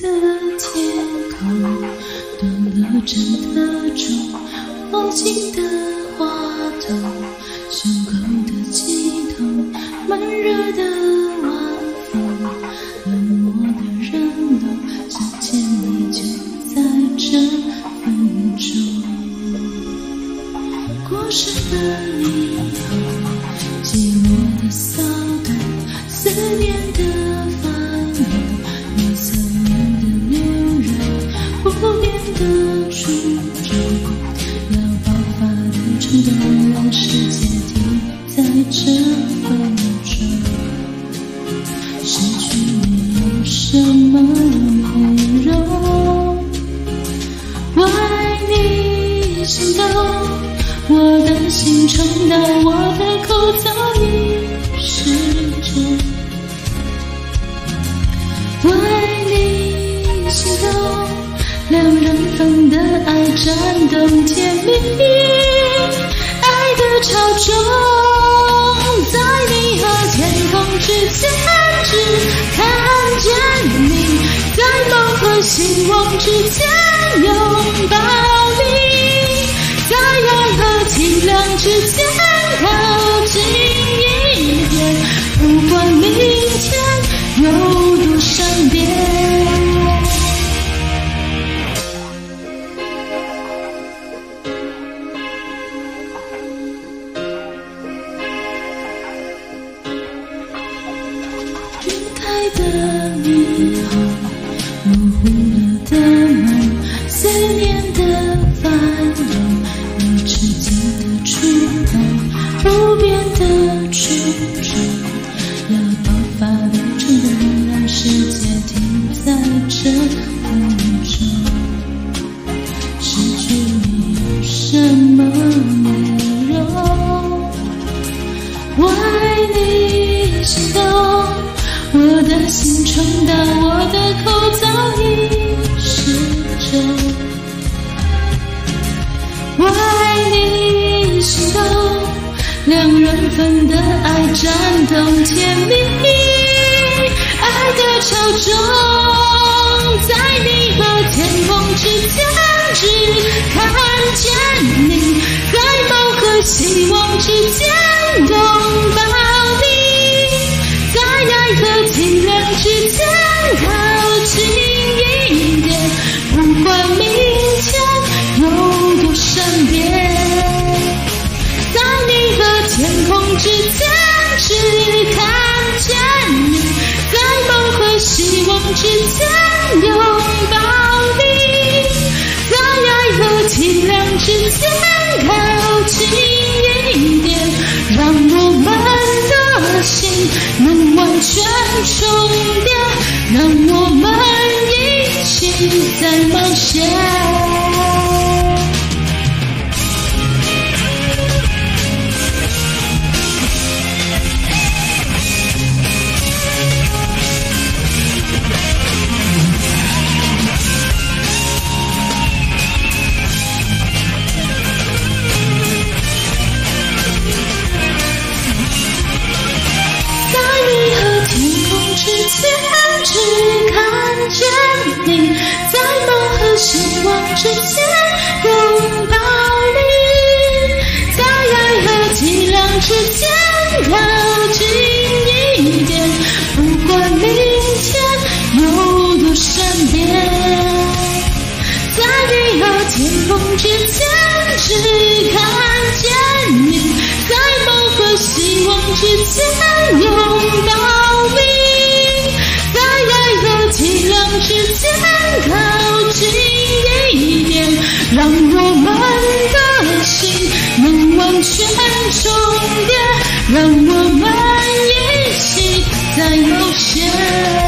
的借口，断了针的钟，忘情的花头，胸口的悸动，闷热的晚风，冷漠的人，流想见你。就在这分钟，过时的你，寂寞的骚动，思念的。什么美容？为你心动。我的心冲到我的口早已失重，为你心动，两人份的爱颤动甜蜜，爱的潮，和希望之间拥抱你。在爱和凄凉之间靠近一点，不管明天有多善变。晕开的霓虹，模糊了的梦，思念的翻涌。不变的初衷，要爆发的冲动，让世界停在这分钟。失去你有什么美容？为你心动，我的心冲到重。为你心动。两人份的爱颤动甜蜜，爱的潮重，在你和天空之间，只看见你，在梦和希望之间拥抱天空之间，只看见你，在梦和希望之间拥抱你，在爱和体谅之间靠近一点，让我们的心能完全重叠，让我们一起在冒险。望之间拥抱你，在爱和凄凉之间靠近一点，不管明天有多善变，在你和天空之间只看见你，在梦和希望之间拥抱你。在爱和凄凉之间全重叠，让我们一起再冒险。